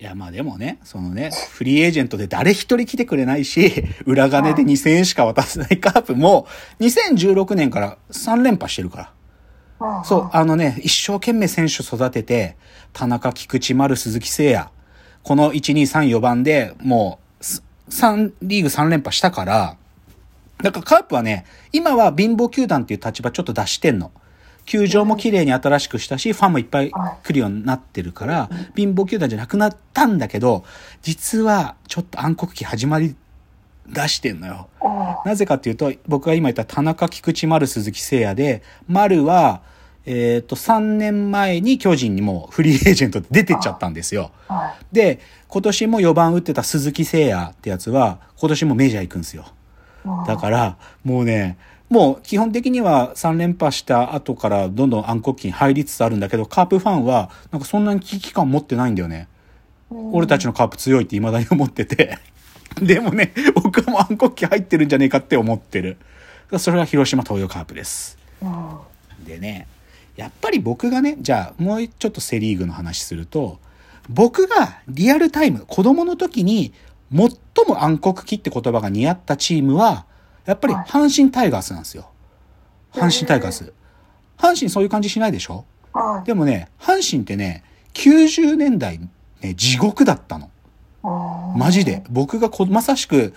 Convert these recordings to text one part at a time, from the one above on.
いや、まあでもね、そのね、フリーエージェントで誰一人来てくれないし、裏金で2000円しか渡せないカープも、2016年から3連覇してるから。そう、あのね、一生懸命選手育てて、田中、菊池、丸、鈴木誠也、この1、2、3、4番でもう、3、リーグ3連覇したから、だからカープはね、今は貧乏球団っていう立場ちょっと出してんの。球場も綺麗に新しくしたし、ファンもいっぱい来るようになってるから、貧乏球団じゃなくなったんだけど、実はちょっと暗黒期始まり出してんのよ。なぜかっていうと、僕が今言った田中、菊池、丸、鈴木誠也で、丸は、えっ、と、3年前に巨人にもフリーエージェントで出てっちゃったんですよ。で、今年も4番打ってた鈴木誠也ってやつは、今年もメジャー行くんですよ。だから、もうね、もう基本的には3連覇した後からどんどん暗黒期に入りつつあるんだけど、カープファンはなんかそんなに危機感持ってないんだよね。俺たちのカープ強いって未だに思ってて。でもね、僕はもう暗黒期入ってるんじゃねえかって思ってる。それが広島東洋カープです。でね、やっぱり僕がね、じゃあもうちょっとセリーグの話すると、僕がリアルタイム、子供の時に最も暗黒期って言葉が似合ったチームは、やっぱり阪神タイガースなんですよ。阪神タイガース。阪神そういう感じしないでしょ？でもね、阪神ってね、90年代ね、地獄だったの。マジで。僕がこまさしく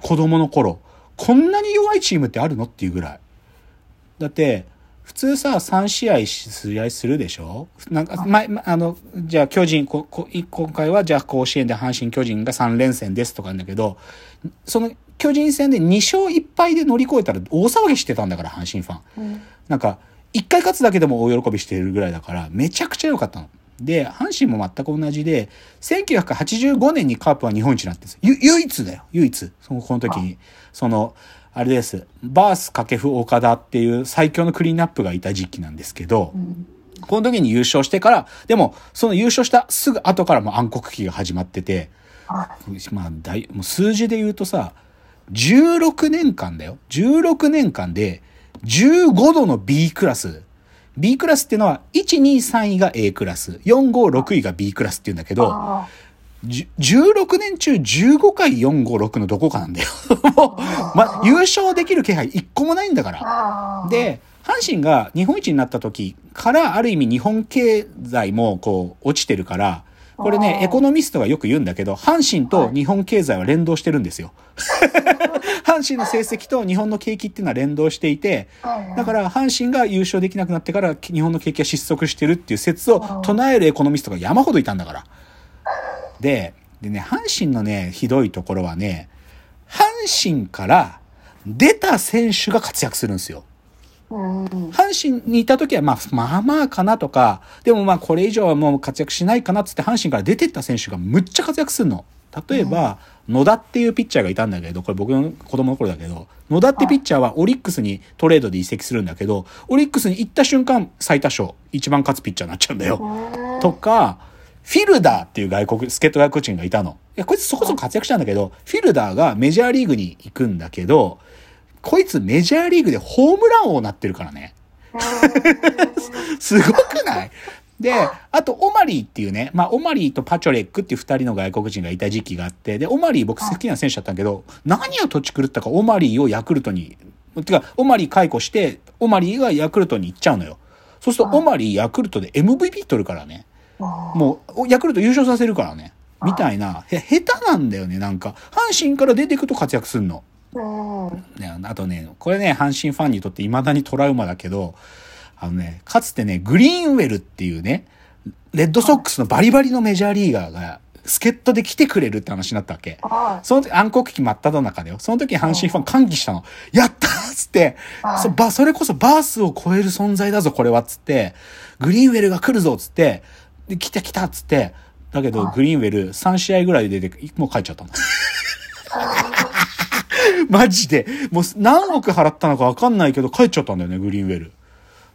子供の頃、こんなに弱いチームってあるのっていうぐらい。だって、普通さ、3試合試合するでしょ？なんか、ま、まあの、じゃあ巨人、ここ今回はじゃあ甲子園で阪神巨人が3連戦ですとかなんだけど、その巨人戦で2勝1敗で乗り越えたら大騒ぎしてたんだから、阪神ファン。なんか、1回勝つだけでも大喜びしてるぐらいだから、めちゃくちゃ良かったの。で、阪神も全く同じで、1985年にカープは日本一になってるんですゆ唯一だよ、唯一。その、この時に。その、あれです。バース掛布岡田っていう最強のクリーンアップがいた時期なんですけど、この時に優勝してから、でも、その優勝したすぐ後からもう暗黒期が始まってて、まあ、大、もう数字で言うとさ、16年間だよ。16年間で、15度の B クラス。B クラスっていうのは、1、2、3位が A クラス、4、5、6位が B クラスっていうんだけど、じ16年中15回4、5、6のどこかなんだよ。もう、ま、優勝できる気配一個もないんだから。で、阪神が日本一になった時から、ある意味日本経済もこう、落ちてるから、これね、エコノミストがよく言うんだけど、阪神と日本経済は連動してるんですよ。阪神の成績と日本の景気っていうのは連動していて、だから阪神が優勝できなくなってから日本の景気が失速してるっていう説を唱えるエコノミストが山ほどいたんだから。で、でね、阪神のね、ひどいところはね、阪神から出た選手が活躍するんですよ。阪神にいた時は、まあ、まあまあかなとか、でもまあこれ以上はもう活躍しないかなっつって阪神から出てった選手がむっちゃ活躍するの。例えば、野田っていうピッチャーがいたんだけど、これ僕の子供の頃だけど、野田ってピッチャーはオリックスにトレードで移籍するんだけど、オリックスに行った瞬間最多勝、一番勝つピッチャーになっちゃうんだよ。とか、フィルダーっていう外国、助っ人外国人がいたの。いや、こいつそこそこ活躍したんだけど、フィルダーがメジャーリーグに行くんだけど、こいつメジャーリーグでホームラン王になってるからね。すごくない？で、あと、オマリーっていうね、まあ、オマリーとパチョレックっていう二人の外国人がいた時期があって、で、オマリー僕好きな選手だったんだけど、何を土地狂ったかオマリーをヤクルトに、てか、オマリー解雇して、オマリーがヤクルトに行っちゃうのよ。そうすると、オマリーヤクルトで MVP 取るからね。もう、ヤクルト優勝させるからね。みたいな、へ、下手なんだよね、なんか。阪神から出てくと活躍すんの。ね、あとね、これね、阪神ファンにとって未だにトラウマだけど、あのね、かつてね、グリーンウェルっていうね、レッドソックスのバリバリのメジャーリーガーが、助っ人で来てくれるって話になったわけ。その時、暗黒期真っ只中だよ。その時阪神ファン歓喜したの。やったーっつって、そば、それこそバースを超える存在だぞ、これはっつって、グリーンウェルが来るぞっつって、で、来た来たっつって、だけど、グリーンウェル3試合ぐらいで出て、もう帰っちゃったの。マジで。もう何億払ったのか分かんないけど帰っちゃったんだよね、グリーンウェル。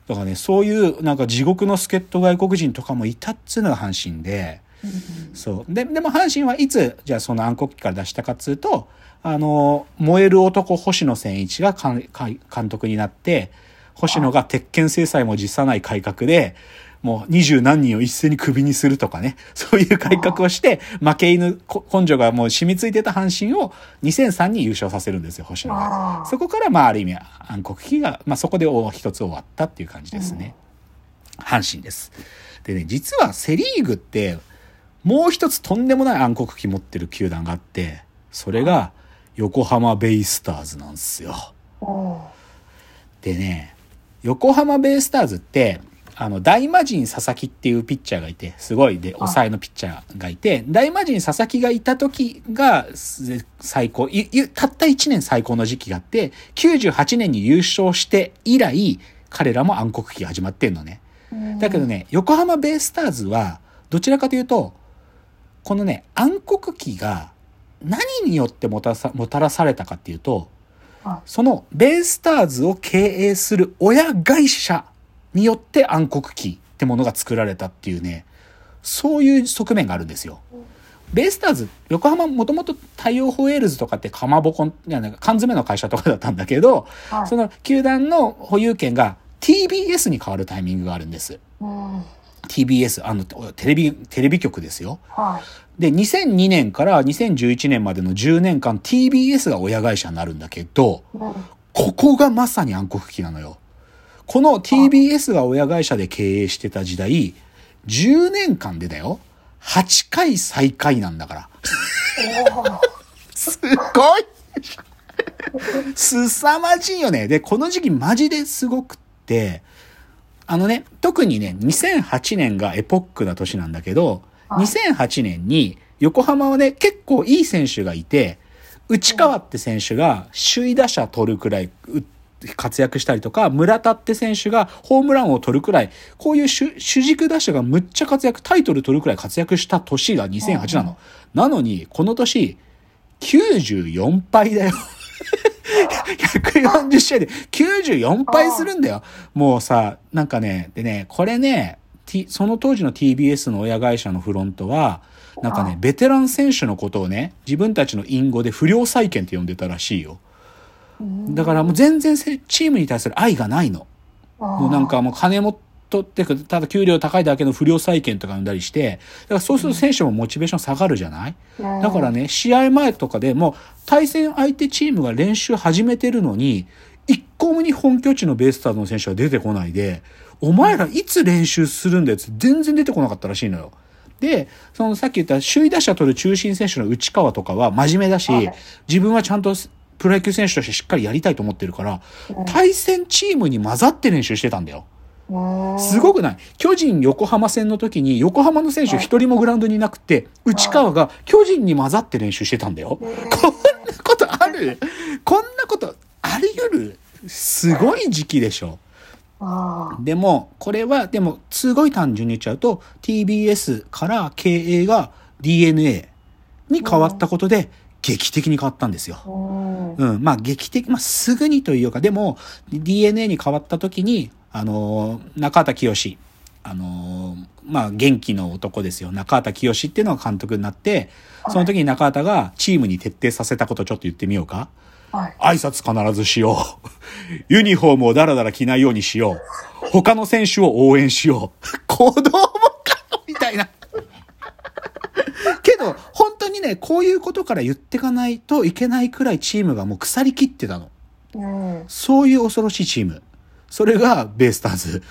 だからね、そういうなんか地獄の助っ人外国人とかもいたっつうのが阪神で、そう。で、でも阪神はいつ、じゃあその暗黒期から出したかっつうと、あの、燃える男星野千一が監監督になって、星野が鉄拳制裁も辞さない改革で、もう二十何人を一斉にクビにするとかね、そういう改革をして、負け犬根性がもう染みついてた阪神を2003に優勝させるんですよ、星野が。そこからまあある意味暗黒期が、まあそこで一つ終わったっていう感じですね。阪神です。でね、実はセリーグって、もう一つとんでもない暗黒期持ってる球団があって、それが横浜ベイスターズなんですよ。でね、横浜ベイスターズって、あの、大魔神佐々木っていうピッチャーがいて、すごいで、抑えのピッチャーがいて、大魔神佐々木がいた時が最高、たった1年最高の時期があって、98年に優勝して以来、彼らも暗黒期が始まってんのね。だけどね、横浜ベイスターズは、どちらかというと、このね、暗黒期が何によってもたさもたらされたかっていうと、そのベイスターズを経営する親会社によって暗黒期ってものが作られたっていうね、そういう側面があるんですよ。ベイスターズ、横浜もともと太陽ホエールズとかってかまぼこ、缶詰の会社とかだったんだけど、はい、その球団の保有権が TBS に変わるタイミングがあるんです。うん、TBS、あの、テレビ、テレビ局ですよ。はい、で、2002年から2011年までの10年間 TBS が親会社になるんだけど、うん、ここがまさに暗黒期なのよ。この TBS が親会社で経営してた時代、10年間でだよ、8回最下位なんだから。すごいすさまじいよね。で、この時期マジですごくって、あのね、特にね、2008年がエポックな年なんだけど、2008年に横浜はね、結構いい選手がいて、内川って選手が首位打者取るくらい活躍したりとか、村田って選手がホームランを取るくらい、こういう主軸打者がむっちゃ活躍、タイトル取るくらい活躍した年が2008なの。なのに、この年、94敗だよ。140試合で94敗するんだよ。もうさ、なんかね、でね、これね、T、その当時の TBS の親会社のフロントは、なんかね、ベテラン選手のことをね、自分たちの隠語で不良債権って呼んでたらしいよ。だからもう全然チームに対する愛がないの。もうなんかもう金も取ってく、ただ給料高いだけの不良債権とか生んだりして、だからそうすると選手もモチベーション下がるじゃない？だからね、試合前とかでもう対戦相手チームが練習始めてるのに、一個もに本拠地のベイスターズの選手は出てこないで、お前らいつ練習するんだよって全然出てこなかったらしいのよ。で、そのさっき言った首位打者取る中心選手の内川とかは真面目だし、自分はちゃんとプロ野球選手としてしっかりやりたいと思ってるから、対戦チームに混ざって練習してたんだよ。すごくない？巨人横浜戦の時に横浜の選手一人もグラウンドにいなくて、内川が巨人に混ざって練習してたんだよ。こんなことある？こんなことあり得る？すごい時期でしょ。でも、これは、でも、すごい単純に言っちゃうと、TBS から経営が DNA に変わったことで、劇的に変わったんですよ。うん。まあ、劇的、まあ、すぐにというか、でも、DNA に変わった時に、あの、中畑清、あの、まあ、元気の男ですよ。中畑清っていうのが監督になって、その時に中畑がチームに徹底させたことちょっと言ってみようか。はい、挨拶必ずしよう。ユニフォームをダラダラ着ないようにしよう。他の選手を応援しよう。子供かみたいな。けど、にね、こういうことから言ってかないといけないくらいチームがもう腐りきってたの。うん、そういう恐ろしいチーム。それがベイスターズ。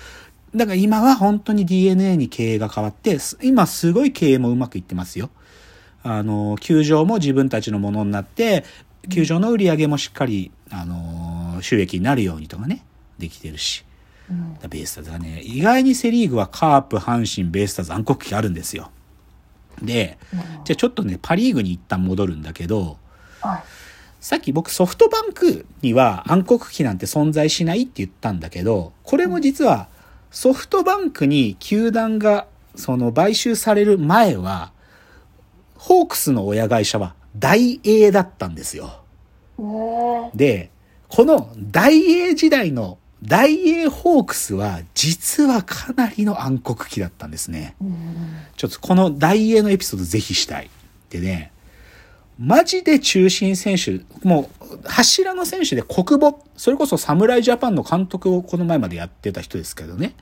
だから今は本当に DNA に経営が変わって、今すごい経営もうまくいってますよ。あの、球場も自分たちのものになって、球場の売り上げもしっかり、あの、収益になるようにとかね、できてるし。うん、ベイスターズはね、意外にセリーグはカープ、阪神、ベイスターズ、暗黒期あるんですよ。で、うん、じゃあちょっとね、パリーグに一旦戻るんだけど、はい。さっき僕ソフトバンクには暗黒期なんて存在しないって言ったんだけど、これも実はソフトバンクに球団がその買収される前は、ホークスの親会社は大英だったんですよ。で、この大英時代の大英ホークスは実はかなりの暗黒期だったんですね。ちょっとこの大英のエピソードぜひしたい。でね、マジで中心選手、もう柱の選手で国母、それこそ侍ジャパンの監督をこの前までやってた人ですけどね。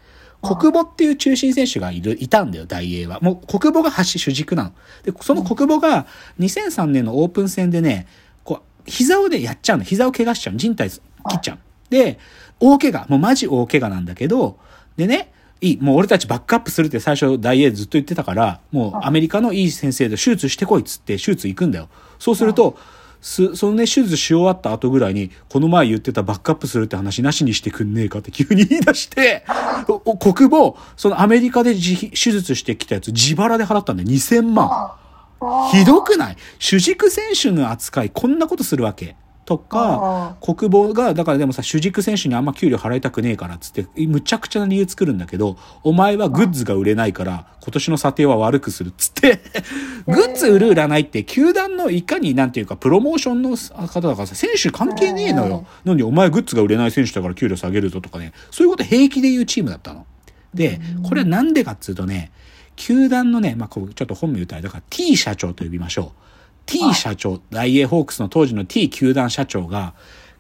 国母っていう中心選手がいる、いたんだよ、大英は。もう国母が橋主軸なの。で、その国母が2003年のオープン戦でね、こう、膝をね、やっちゃうの。膝を怪我しちゃうの。人体切っちゃう。で、大怪我。もうマジ大怪我なんだけど、でね、いい。もう俺たちバックアップするって最初大英ずっと言ってたから、もうアメリカのいい先生で手術してこいっつって手術行くんだよ。そうすると、す、そのね、手術し終わった後ぐらいに、この前言ってたバックアップするって話なしにしてくんねえかって急に言い出して、国母、そのアメリカで手術してきたやつ自腹で払ったんで2000万。ひどくない？主軸選手の扱い、こんなことするわけ。とか、国防が、だからでもさ、主軸選手にあんま給料払いたくねえからっつって、むちゃくちゃな理由作るんだけど、お前はグッズが売れないから、今年の査定は悪くするっつってグッズ売る売らないって、球団のいかになんていうか、プロモーションの方だからさ、選手関係ねえのよ。なんでお前グッズが売れない選手だから給料下げるぞとかね、そういうこと平気で言うチームだったの。で、これはなんでかっつうとね、球団のね、まあ、こう、ちょっと本名言ったら、だから T 社長と呼びましょう。T 社長、大英ホークスの当時の T 球団社長が、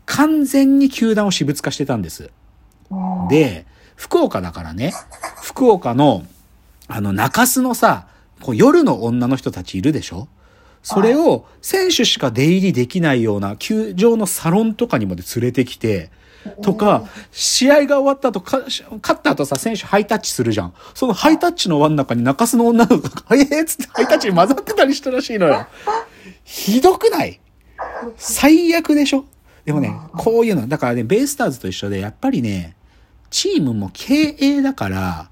完全に球団を私物化してたんです。で、福岡だからね、福岡の、あの、中洲のさ、こう夜の女の人たちいるでしょ？それを選手しか出入りできないような球場のサロンとかにまで連れてきて、とか、試合が終わった後、勝った後さ、選手ハイタッチするじゃん。そのハイタッチの輪の中に中洲の女の子が、ええっつってハイタッチに混ざってたりしたらしいのよ。ひどくない？最悪でしょ？でもね、こういうの、だからね、ベイスターズと一緒で、やっぱりね、チームも経営だから、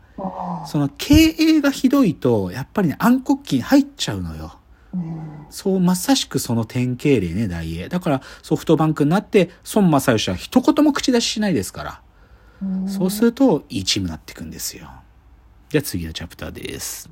その経営がひどいと、やっぱりね、暗黒期に入っちゃうのよ。そう、まさしくその典型例ね、大英。だからソフトバンクになって、孫正義は一言も口出ししないですから。そうすると、いいチームになっていくんですよ。じゃあ次のチャプターです。